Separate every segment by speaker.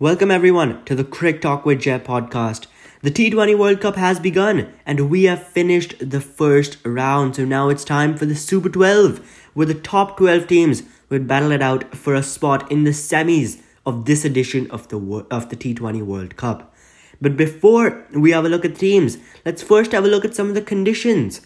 Speaker 1: Welcome everyone to the Cricket Talk with Jet podcast. The T20 World Cup has begun and we have finished the first round. So now it's time for the Super 12 where the top 12 teams will battle it out for a spot in the semis of this edition of the of the T20 World Cup. But before we have a look at teams, let's first have a look at some of the conditions.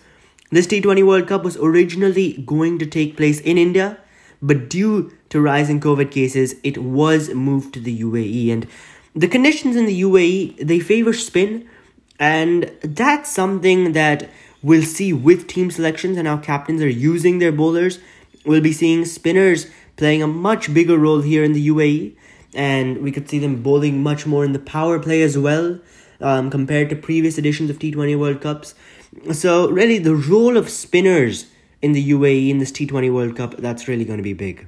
Speaker 1: This T20 World Cup was originally going to take place in India but due to rising COVID cases, it was moved to the UAE. And the conditions in the UAE they favor spin, and that's something that we'll see with team selections and how captains are using their bowlers. We'll be seeing spinners playing a much bigger role here in the UAE, and we could see them bowling much more in the power play as well. Um, compared to previous editions of T20 World Cups. So, really, the role of spinners in the UAE in this T20 World Cup, that's really going to be big.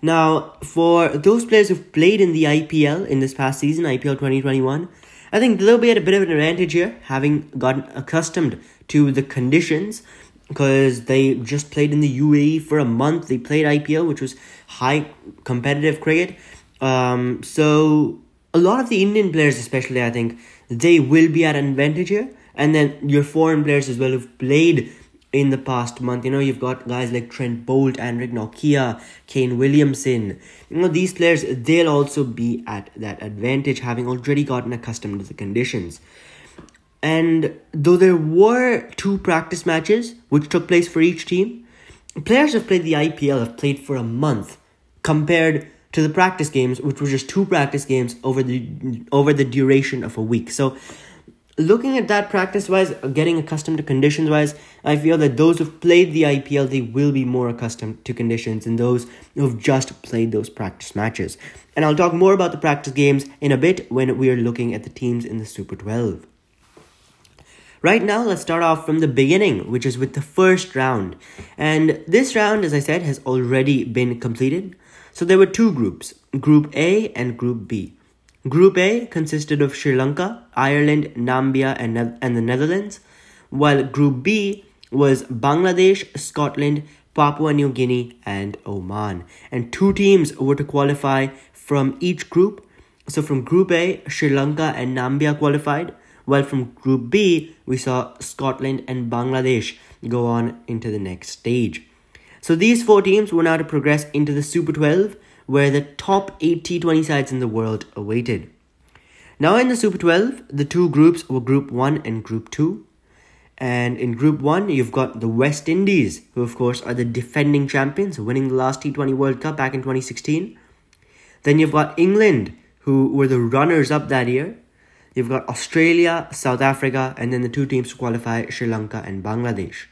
Speaker 1: Now, for those players who've played in the IPL in this past season, IPL 2021, I think they'll be at a bit of an advantage here, having gotten accustomed to the conditions, because they just played in the UAE for a month. They played IPL, which was high competitive cricket. Um, so, a lot of the Indian players, especially, I think, they will be at an advantage here. And then your foreign players as well who've played in the past month. You know, you've got guys like Trent Boult, Anrich Nortje, Kane Williamson. You know, these players, they'll also be at that advantage, having already gotten accustomed to the conditions. And though there were two practice matches which took place for each team, players have played the IPL have played for a month compared to the practice games, which were just two practice games over the over the duration of a week. So looking at that practice wise, getting accustomed to conditions wise, I feel that those who've played the IPL, they will be more accustomed to conditions than those who've just played those practice matches. And I'll talk more about the practice games in a bit when we are looking at the teams in the Super 12. Right now, let's start off from the beginning, which is with the first round. And this round, as I said, has already been completed. So there were two groups Group A and Group B. Group A consisted of Sri Lanka, Ireland, Namibia, and, ne- and the Netherlands, while Group B was Bangladesh, Scotland, Papua New Guinea, and Oman. And two teams were to qualify from each group. So from Group A, Sri Lanka and Namibia qualified, while from Group B, we saw Scotland and Bangladesh go on into the next stage. So these four teams were now to progress into the Super 12 where the top 8 T20 sides in the world awaited. Now in the Super 12, the two groups were Group 1 and Group 2. And in Group 1, you've got the West Indies, who of course are the defending champions, winning the last T20 World Cup back in 2016. Then you've got England, who were the runners up that year. You've got Australia, South Africa, and then the two teams to qualify, Sri Lanka and Bangladesh.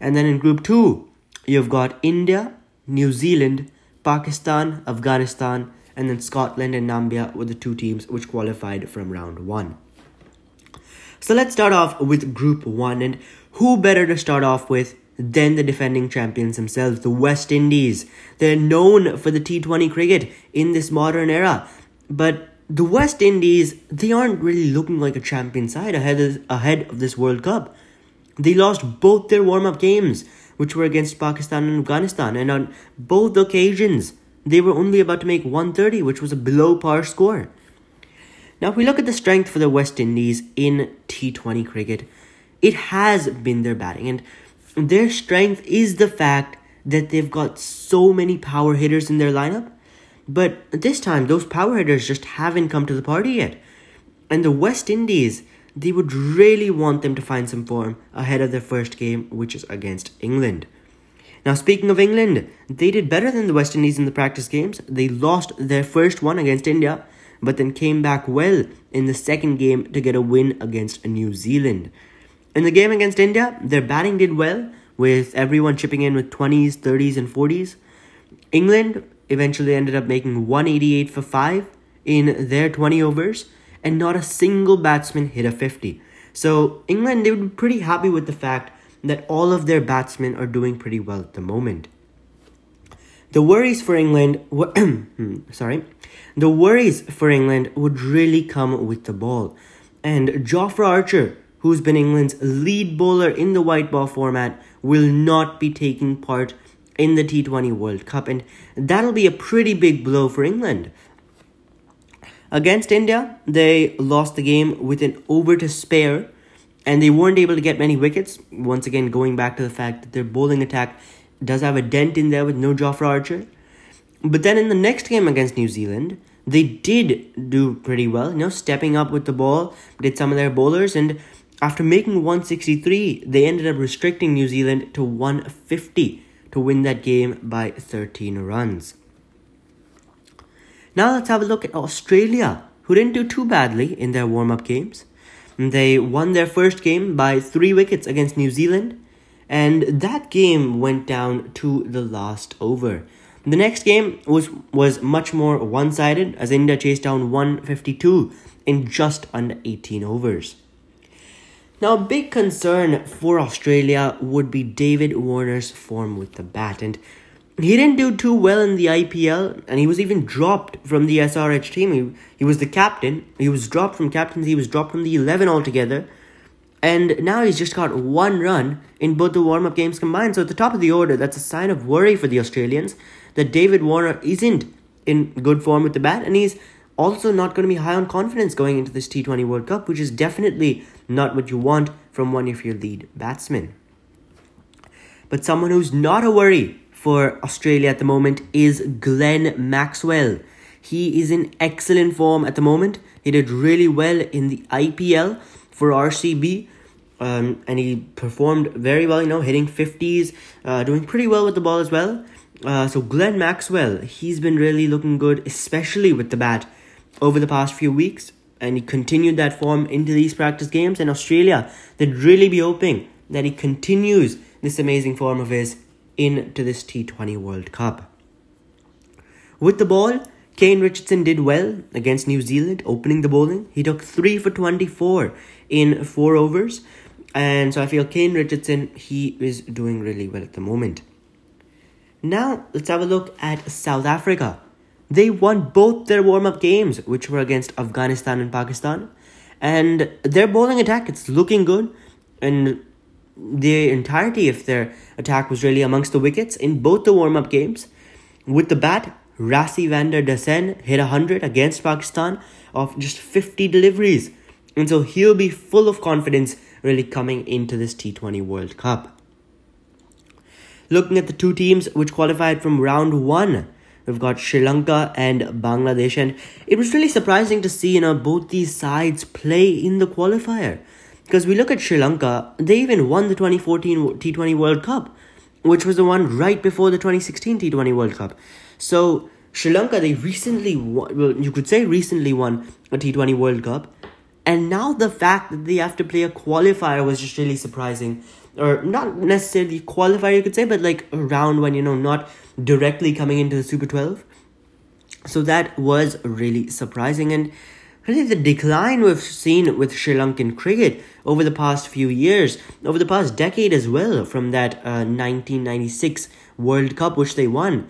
Speaker 1: And then in Group 2, you've got India, New Zealand, Pakistan, Afghanistan, and then Scotland and Namibia were the two teams which qualified from round one. So let's start off with Group 1, and who better to start off with than the defending champions themselves, the West Indies. They're known for the T20 cricket in this modern era, but the West Indies, they aren't really looking like a champion side ahead of, ahead of this World Cup. They lost both their warm up games which were against Pakistan and Afghanistan, and on both occasions, they were only about to make 130, which was a below par score. Now, if we look at the strength for the West Indies in T20 cricket, it has been their batting, and their strength is the fact that they've got so many power hitters in their lineup. But this time, those power hitters just haven't come to the party yet. And the West Indies, they would really want them to find some form ahead of their first game, which is against England. Now, speaking of England, they did better than the West Indies in the practice games. They lost their first one against India, but then came back well in the second game to get a win against New Zealand. In the game against India, their batting did well, with everyone chipping in with 20s, 30s, and 40s. England eventually ended up making 188 for 5 in their 20 overs, and not a single batsman hit a 50. So England, they would be pretty happy with the fact that all of their batsmen are doing pretty well at the moment. The worries for England, hmm, sorry, the worries for England would really come with the ball. And Jofra Archer, who's been England's lead bowler in the white ball format, will not be taking part in the T20 World Cup. And that'll be a pretty big blow for England. Against India, they lost the game with an over to spare and they weren't able to get many wickets. Once again, going back to the fact that their bowling attack does have a dent in there with no Jofra Archer. But then in the next game against New Zealand, they did do pretty well, you know, stepping up with the ball, did some of their bowlers, and after making 163, they ended up restricting New Zealand to 150 to win that game by 13 runs. Now let's have a look at Australia, who didn't do too badly in their warm up games. They won their first game by three wickets against New Zealand, and that game went down to the last over. The next game was was much more one-sided as India chased down 152 in just under 18 overs. Now, a big concern for Australia would be David Warner's form with the bat, and he didn't do too well in the IPL, and he was even dropped from the SRH team. He, he was the captain. He was dropped from captaincy. He was dropped from the 11 altogether. And now he's just got one run in both the warm up games combined. So at the top of the order, that's a sign of worry for the Australians that David Warner isn't in good form with the bat. And he's also not going to be high on confidence going into this T20 World Cup, which is definitely not what you want from one of your lead batsmen. But someone who's not a worry for Australia at the moment is Glenn Maxwell. He is in excellent form at the moment. He did really well in the IPL for RCB. Um, and he performed very well, you know, hitting 50s, uh, doing pretty well with the ball as well. Uh, so Glenn Maxwell, he's been really looking good, especially with the bat over the past few weeks. And he continued that form into these practice games. And Australia, they'd really be hoping that he continues this amazing form of his into this T20 World Cup. With the ball, Kane Richardson did well against New Zealand, opening the bowling. He took 3 for 24 in 4 overs. And so I feel Kane Richardson, he is doing really well at the moment. Now, let's have a look at South Africa. They won both their warm up games, which were against Afghanistan and Pakistan. And their bowling attack, it's looking good. And the entirety of their attack was really amongst the wickets in both the warm up games. With the bat, Rassie van der Dussen hit 100 against Pakistan of just 50 deliveries. And so he'll be full of confidence really coming into this T20 World Cup. Looking at the two teams which qualified from round one, we've got Sri Lanka and Bangladesh, and it was really surprising to see you know both these sides play in the qualifier. Because we look at Sri Lanka, they even won the 2014 T20 World Cup, which was the one right before the 2016 T20 World Cup. So Sri Lanka, they recently won, well, you could say recently won a T20 World Cup. And now the fact that they have to play a qualifier was just really surprising. Or not necessarily qualifier, you could say, but like a round when, you know, not directly coming into the Super 12. So that was really surprising. And really the decline we've seen with Sri Lankan cricket over the past few years, over the past decade as well, from that uh, 1996 World Cup which they won.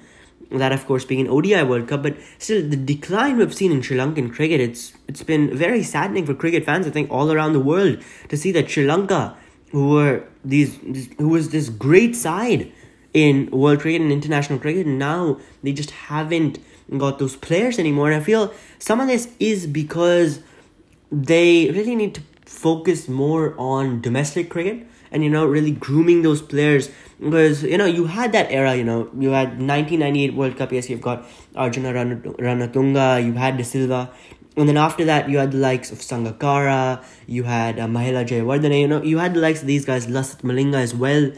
Speaker 1: That of course being an ODI World Cup, but still the decline we've seen in Sri Lankan cricket, it's it's been very saddening for cricket fans, I think, all around the world to see that Sri Lanka, who were these who was this great side in world cricket and international cricket, now they just haven't got those players anymore. And I feel some of this is because they really need to focus more on domestic cricket and you know really grooming those players. Because you know you had that era you know you had 1998 world cup yes you've got arjuna ranatunga you had de silva. And then after that you had the likes of sangakkara you had uh, mahela jayawardene you know you had the likes of these guys lasith malinga as well.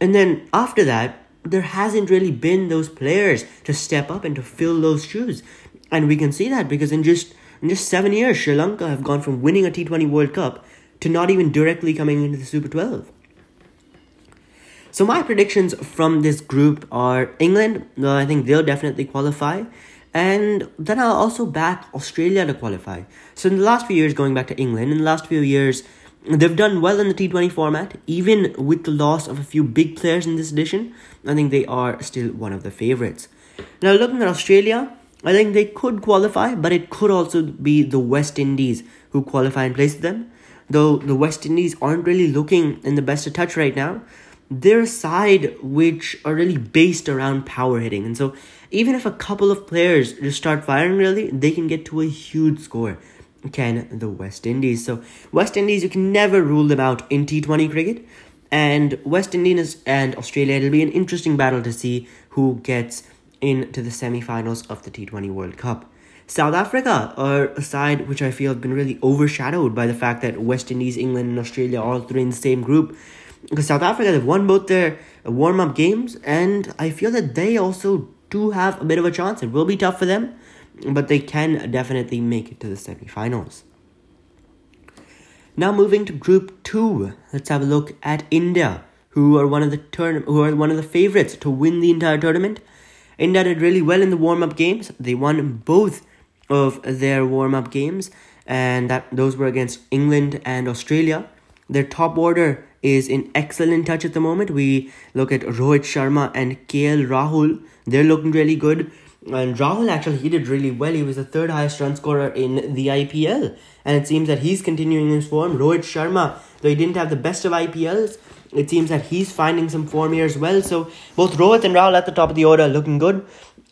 Speaker 1: And then after that there hasn't really been those players to step up and to fill those shoes. And we can see that because in just in just seven years, Sri Lanka have gone from winning a T20 World Cup to not even directly coming into the Super 12. So my predictions from this group are England, I think they'll definitely qualify. And then I'll also back Australia to qualify. So in the last few years, going back to England, in the last few years, They've done well in the T20 format, even with the loss of a few big players in this edition. I think they are still one of the favourites. Now, looking at Australia, I think they could qualify, but it could also be the West Indies who qualify in place them. Though the West Indies aren't really looking in the best of touch right now. they're a side which are really based around power hitting. And so even if a couple of players just start firing really, they can get to a huge score. Can the West Indies. So West Indies, you can never rule them out in T20 cricket. And West Indies and Australia, it'll be an interesting battle to see who gets into the semi-finals of the T20 World Cup. South Africa are a side which I feel have been really overshadowed by the fact that West Indies, England, and Australia are all three in the same group. Because South Africa, they've won both their warm up games, and I feel that they also do have a bit of a chance. It will be tough for them, but they can definitely make it to the semi finals. Now moving to Group Two, let's have a look at India, who are one of the turn who are one of the favorites to win the entire tournament. India did really well in the warm up games. They won both of their warm up games, and that those were against England and Australia. Their top order is in excellent touch at the moment. We look at Rohit Sharma and KL Rahul. They're looking really good. And Rahul actually he did really well. He was the third highest run scorer in the IPL. And it seems that he's continuing his form. Rohit Sharma, though he didn't have the best of IPLs, it seems that he's finding some form here as well. So both Rohit and Rahul at the top of the order looking good.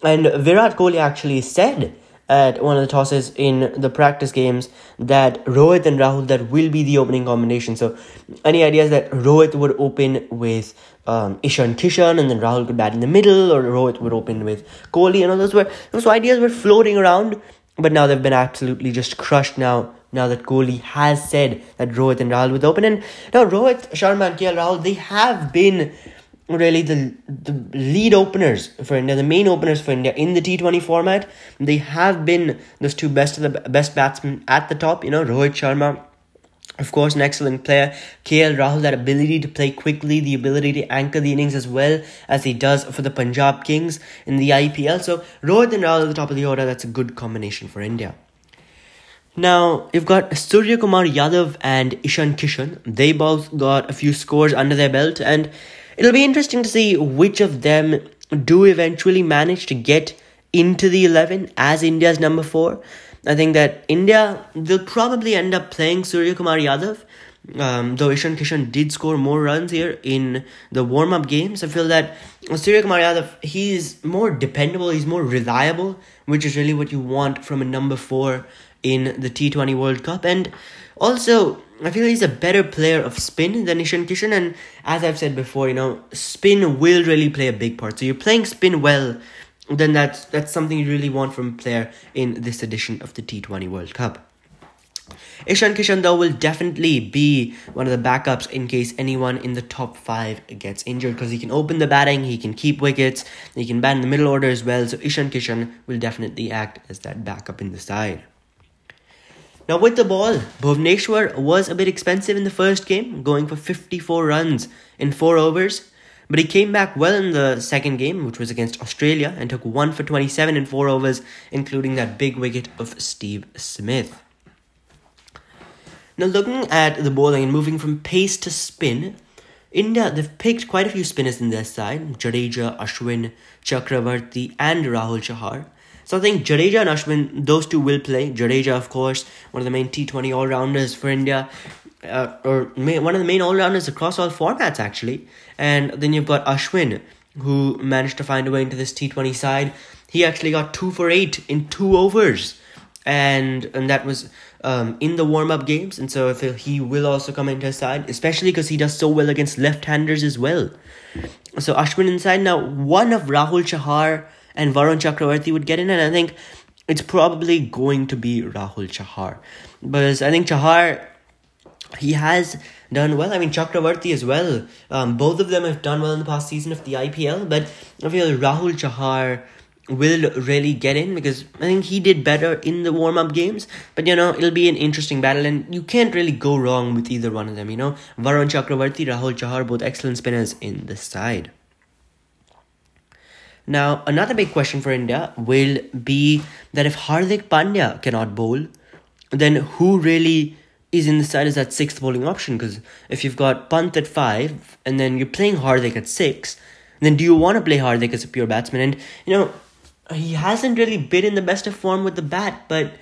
Speaker 1: And Virat Kohli actually said at one of the tosses in the practice games that Rohit and Rahul that will be the opening combination. So any ideas that Rohit would open with um, Ishan Kishan and then Rahul could bat in the middle or Rohit would open with Kohli and all those were those ideas were floating around, but now they've been absolutely just crushed now. Now that Kohli has said that Rohit and Rahul would open, and now Rohit Sharma and KL Rahul they have been really the the lead openers for India, the main openers for India in the T Twenty format. They have been those two best of the best batsmen at the top. You know, Rohit Sharma, of course, an excellent player. KL Rahul, that ability to play quickly, the ability to anchor the innings as well as he does for the Punjab Kings in the IPL. So Rohit and Rahul at the top of the order. That's a good combination for India. Now, you've got Surya Kumar Yadav and Ishan Kishan. They both got a few scores under their belt, and It'll be interesting to see which of them do eventually manage to get into the 11 as India's number 4. I think that India they'll probably end up playing Surya Kumar Yadav. Um, though Ishan Kishan did score more runs here in the warm up games, I feel that Surya Kumar Yadav he's more dependable, he's more reliable, which is really what you want from a number four in the T20 World Cup. And also, I feel he's a better player of spin than Ishan Kishan, and as I've said before, you know, spin will really play a big part. So you're playing spin well, then that's that's something you really want from a player in this edition of the T20 World Cup. Ishan Kishan though will definitely be one of the backups in case anyone in the top five gets injured because he can open the batting, he can keep wickets, he can bat in the middle order as well. So Ishan Kishan will definitely act as that backup in the side. Now, with the ball, Bhuvneshwar was a bit expensive in the first game, going for 54 runs in 4 overs. But he came back well in the second game, which was against Australia, and took 1 for 27 in 4 overs, including that big wicket of Steve Smith. Now, looking at the bowling and moving from pace to spin, India, they've picked quite a few spinners in their side Jadeja, Ashwin, Chakravarti, and Rahul Chahar. So I think Jadeja and Ashwin, those two will play. Jadeja, of course, one of the main T20 all rounders for India, uh, or main, one of the main all rounders across all formats, actually. And then you've got Ashwin, who managed to find a way into this T20 side. He actually got two for eight in two overs. And and that was um, in the warm up games, and so I feel he will also come into his side, especially because he does so well against left handers as well. So Ashwin inside now, one of Rahul Chahar and Varun Chakravarti would get in, and I think it's probably going to be Rahul Chahar because I think Chahar he has done well. I mean Chakravarti as well. Um, both of them have done well in the past season of the IPL, but I feel Rahul Chahar will really get in because I think he did better in the warm up games. But you know, it'll be an interesting battle, and you can't really go wrong with either one of them. You know, Varun Chakravarti, Rahul Chahar, both excellent spinners in the side. Now, another big question for India will be that if Hardik Pandya cannot bowl, then who really is in the side as that sixth bowling option? Because if you've got Pant at five and then you're playing Hardik at six, then do you want to play Hardik as a pure batsman? And you know, he hasn't really been in the best of form with the bat, but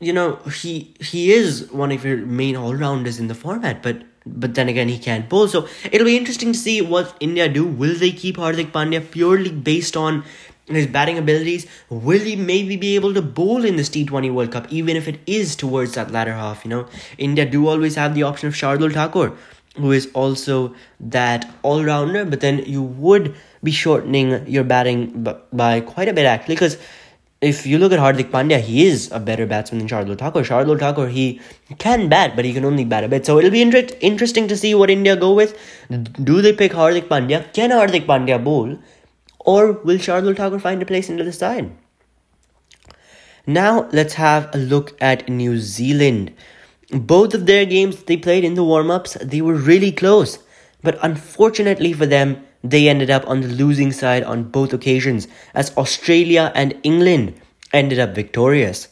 Speaker 1: you know, he he is one of your main all rounders in the format, but but then again he can't bowl. So it'll be interesting to see what India do. Will they keep Hardik Pandya purely based on his batting abilities? Will he maybe be able to bowl in this T20 World Cup, even if it is towards that latter half? You know, India do always have the option of Shardul Thakur, who is also that all rounder, but then you would be shortening your batting by quite a bit actually, because if you look at Hardik Pandya, he is a better batsman than Shardul Thakur. Shardul Thakur, he can bat, but he can only bat a bit. So it'll be inter- interesting to see what India go with. Do they pick Hardik Pandya? Can Hardik Pandya bowl? Or will Shardul Thakur find a place into the side? Now let's have a look at New Zealand. Both of their games they played in the warm ups, they were really close. But unfortunately for them, they ended up on the losing side on both occasions, as Australia and England ended up victorious.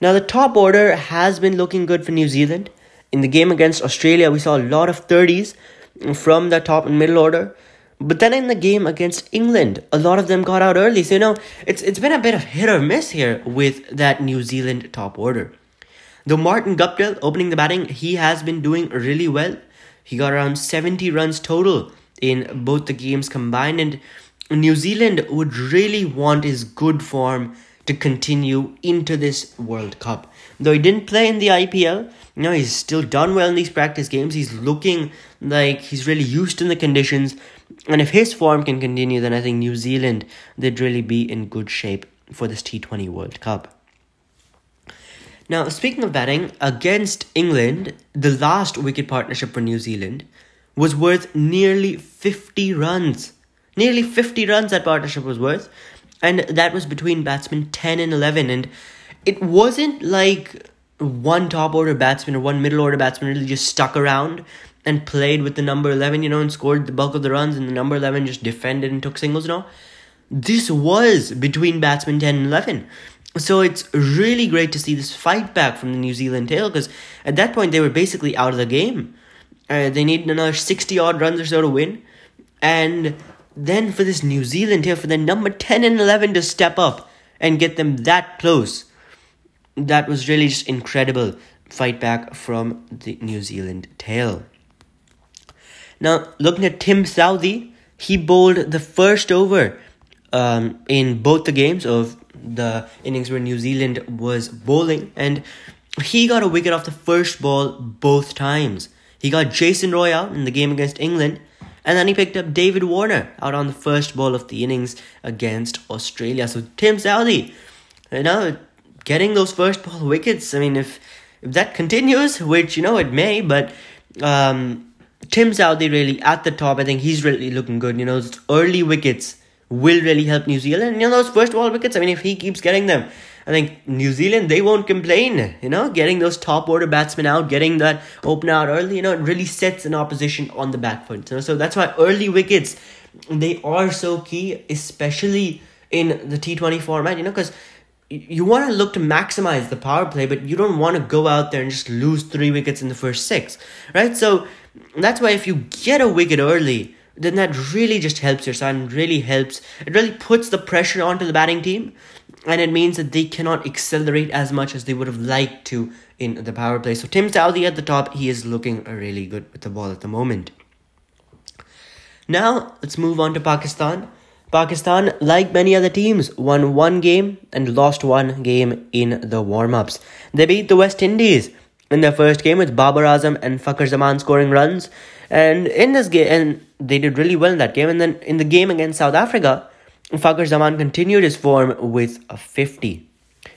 Speaker 1: Now, the top order has been looking good for New Zealand. In the game against Australia, we saw a lot of 30s from the top and middle order. But then in the game against England, a lot of them got out early. So, you know, it's, it's been a bit of hit or miss here with that New Zealand top order. Though Martin Guptill opening the batting, he has been doing really well. He got around 70 runs total in both the games combined, and New Zealand would really want his good form to continue into this World Cup. Though he didn't play in the IPL, you know, he's still done well in these practice games. He's looking like he's really used to the conditions. And if his form can continue, then I think New Zealand, they'd really be in good shape for this T20 World Cup. Now, speaking of batting, against England, the last wicket partnership for New Zealand was worth nearly 50 runs. Nearly 50 runs that partnership was worth. And that was between batsmen 10 and 11. And it wasn't like one top order batsman or one middle order batsman really just stuck around and played with the number 11, you know, and scored the bulk of the runs, and the number 11 just defended and took singles, know. This was between batsmen 10 and 11. So it's really great to see this fight back from the New Zealand tail because at that point they were basically out of the game. Uh, they need another 60 odd runs or so to win. And then for this New Zealand here, for the number 10 and 11 to step up and get them that close, that was really just incredible fight back from the New Zealand tail. Now, looking at Tim Southee, he bowled the first over um, in both the games of the innings where New Zealand was bowling, and he got a wicket off the first ball both times. He got Jason Roy out in the game against England, and then he picked up David Warner out on the first ball of the innings against Australia. So Tim Southee, you know, getting those first ball wickets. I mean, if if that continues, which you know it may, but um, Tim Southee really at the top. I think he's really looking good. You know, those early wickets will really help New Zealand. You know, those first ball wickets. I mean, if he keeps getting them, I think New Zealand they won't complain. You know, getting those top order batsmen out, getting that open out early, you know, it really sets an opposition on the back foot. You know, so that's why early wickets they are so key, especially in the T Twenty format. You know, because you want to look to maximize the power play, but you don't want to go out there and just lose three wickets in the first six, right? So that's why if you get a wicket early, then that really just helps your and really helps. It really puts the pressure onto the batting team and it means that they cannot accelerate as much as they would have liked to in the power play. So Tim Southee at the top, he is looking really good with the ball at the moment. Now let's move on to Pakistan. Pakistan, like many other teams, won one game and lost one game in the warm ups. They beat the West Indies in their first game with Babar Azam and Fakhar Zaman scoring runs. And in this game, and they did really well in that game. And then in the game against South Africa, Fakhar Zaman continued his form with a 50,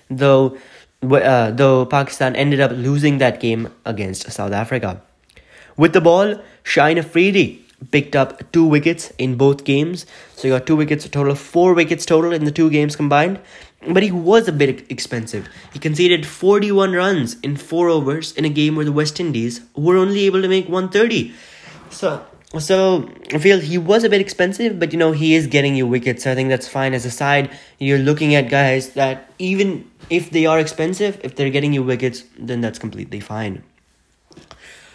Speaker 1: though, uh, though Pakistan ended up losing that game against South Africa. With the ball, Shaheen Afridi picked up two wickets in both games, so he got two wickets, a total of four wickets total in the two games combined. But he was a bit expensive. He conceded 41 runs in four overs in a game where the West Indies were only able to make 130. So so I feel he was a bit expensive, but you know he is getting you wickets. So I think that's fine. As a side, you're looking at guys that even if they are expensive, if they're getting you wickets, then that's completely fine.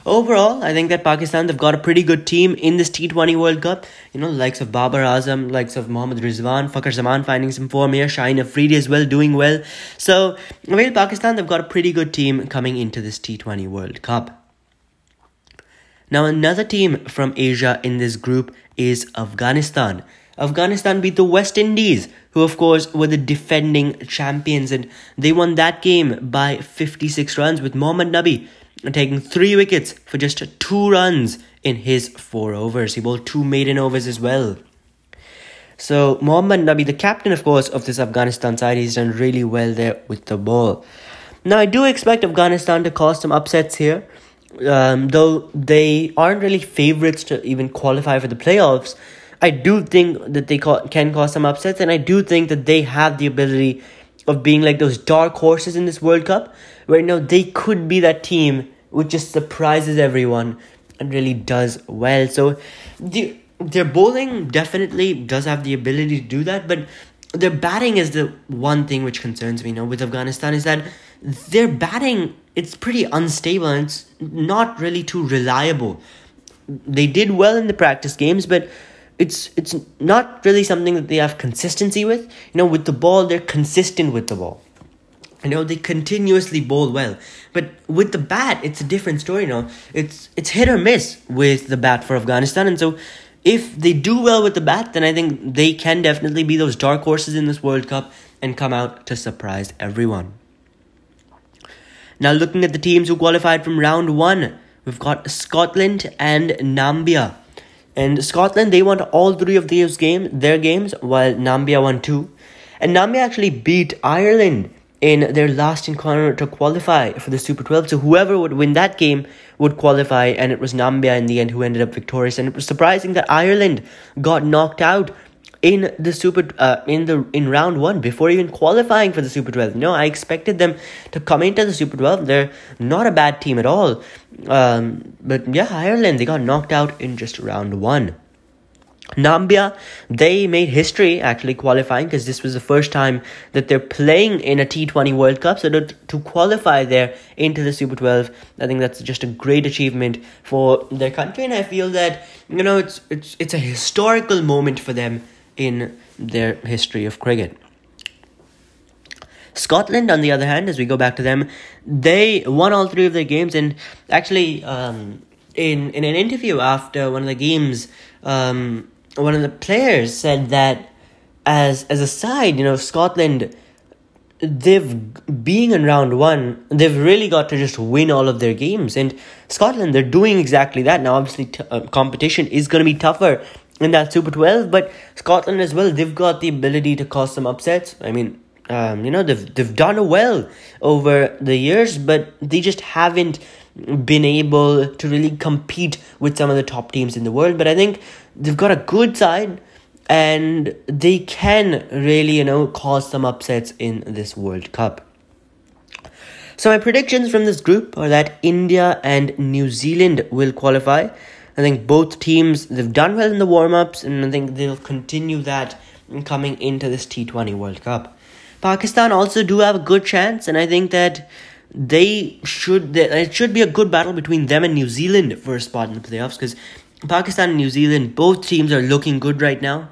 Speaker 1: Overall, I think that Pakistan they've got a pretty good team in this T20 World Cup. You know, likes of Babar Azam, likes of Mohammad Rizwan, Fakhar Zaman finding some form here, Shaheen Afridi as well doing well. So, well, Pakistan they've got a pretty good team coming into this T20 World Cup. Now, another team from Asia in this group is Afghanistan. Afghanistan beat the West Indies, who, of course, were the defending champions, and they won that game by 56 runs with Mohammad Nabi taking three wickets for just two runs in his four overs. He bowled two maiden overs as well. So, Mohammad Nabi, the captain, of course, of this Afghanistan side, he's done really well there with the ball. Now, I do expect Afghanistan to cause some upsets here um, though they aren't really favorites to even qualify for the playoffs, I do think that they ca- can cause some upsets, and I do think that they have the ability of being like those dark horses in this World Cup, where know they could be that team which just surprises everyone and really does well. So, the their bowling definitely does have the ability to do that, but their batting is the one thing which concerns me. You know, with Afghanistan is that their batting it's pretty unstable and it's not really too reliable. They did well in the practice games, but it's it's not really something that they have consistency with. You know, with the ball, they're consistent with the ball. You know, they continuously bowl well. But with the bat, it's a different story, you know. It's it's hit or miss with the bat for Afghanistan. And so if they do well with the bat, then I think they can definitely be those dark horses in this World Cup and come out to surprise everyone. Now, looking at the teams who qualified from round one, we've got Scotland and Nambia. And Scotland, they won all three of these games, their games, while Nambia won two. And Nambia actually beat Ireland in their last encounter to qualify for the Super 12. So whoever would win that game would qualify, and it was Nambia in the end who ended up victorious. And it was surprising that Ireland got knocked out in the super uh, in the in round one before even qualifying for the super 12 no i expected them to come into the super 12 they're not a bad team at all um, but yeah ireland they got knocked out in just round one Nambia, they made history actually qualifying because this was the first time that they're playing in a T20 World Cup. So to, to qualify there into the Super 12, I think that's just a great achievement for their country. And I feel that, you know, it's, it's, it's a historical moment for them in their history of cricket. Scotland, on the other hand, as we go back to them, they won all three of their games, and actually, um, in in an interview after one of the games, um, one of the players said that as as a side, you know, Scotland, they've being in round one, they've really got to just win all of their games, and Scotland, they're doing exactly that. Now, obviously, t- uh, competition is going to be tougher in that Super 12. But Scotland as well, they've got the ability to cause some upsets. I mean, um, you know, they've, they've done well over the years, but they just haven't been able to really compete with some of the top teams in the world. But I think they've got a good side and they can really, you know, cause some upsets in this World Cup. So my predictions from this group are that India and New Zealand will qualify. I think both teams they've done well in the warm ups, and I think they'll continue that coming into this T Twenty World Cup. Pakistan also do have a good chance, and I think that they should. It should be a good battle between them and New Zealand for a spot in the playoffs because Pakistan and New Zealand, both teams are looking good right now,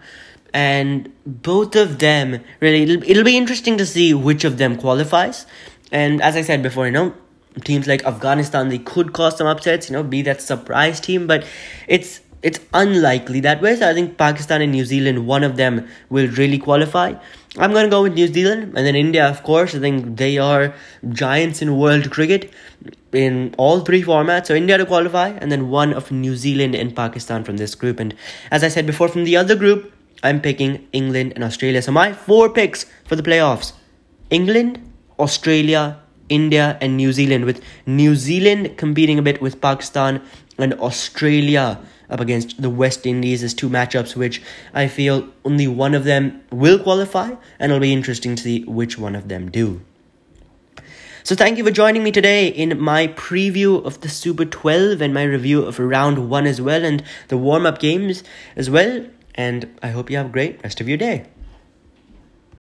Speaker 1: and both of them really. It'll, it'll be interesting to see which of them qualifies. And as I said before, you know, teams like Afghanistan they could cause some upsets, you know, be that surprise team, but it's it's unlikely that way. So I think Pakistan and New Zealand, one of them will really qualify. I'm gonna go with New Zealand and then India, of course. I think they are giants in world cricket in all three formats. So India to qualify, and then one of New Zealand and Pakistan from this group. And as I said before, from the other group, I'm picking England and Australia. So my four picks for the playoffs: England, Australia, India and New Zealand, with New Zealand competing a bit with Pakistan and Australia up against the West Indies as two matchups, which I feel only one of them will qualify, and it'll be interesting to see which one of them do. So thank you for joining me today in my preview of the Super 12 and my review of round 1 as well and the warm-up games as well and I hope you have a great rest of your day.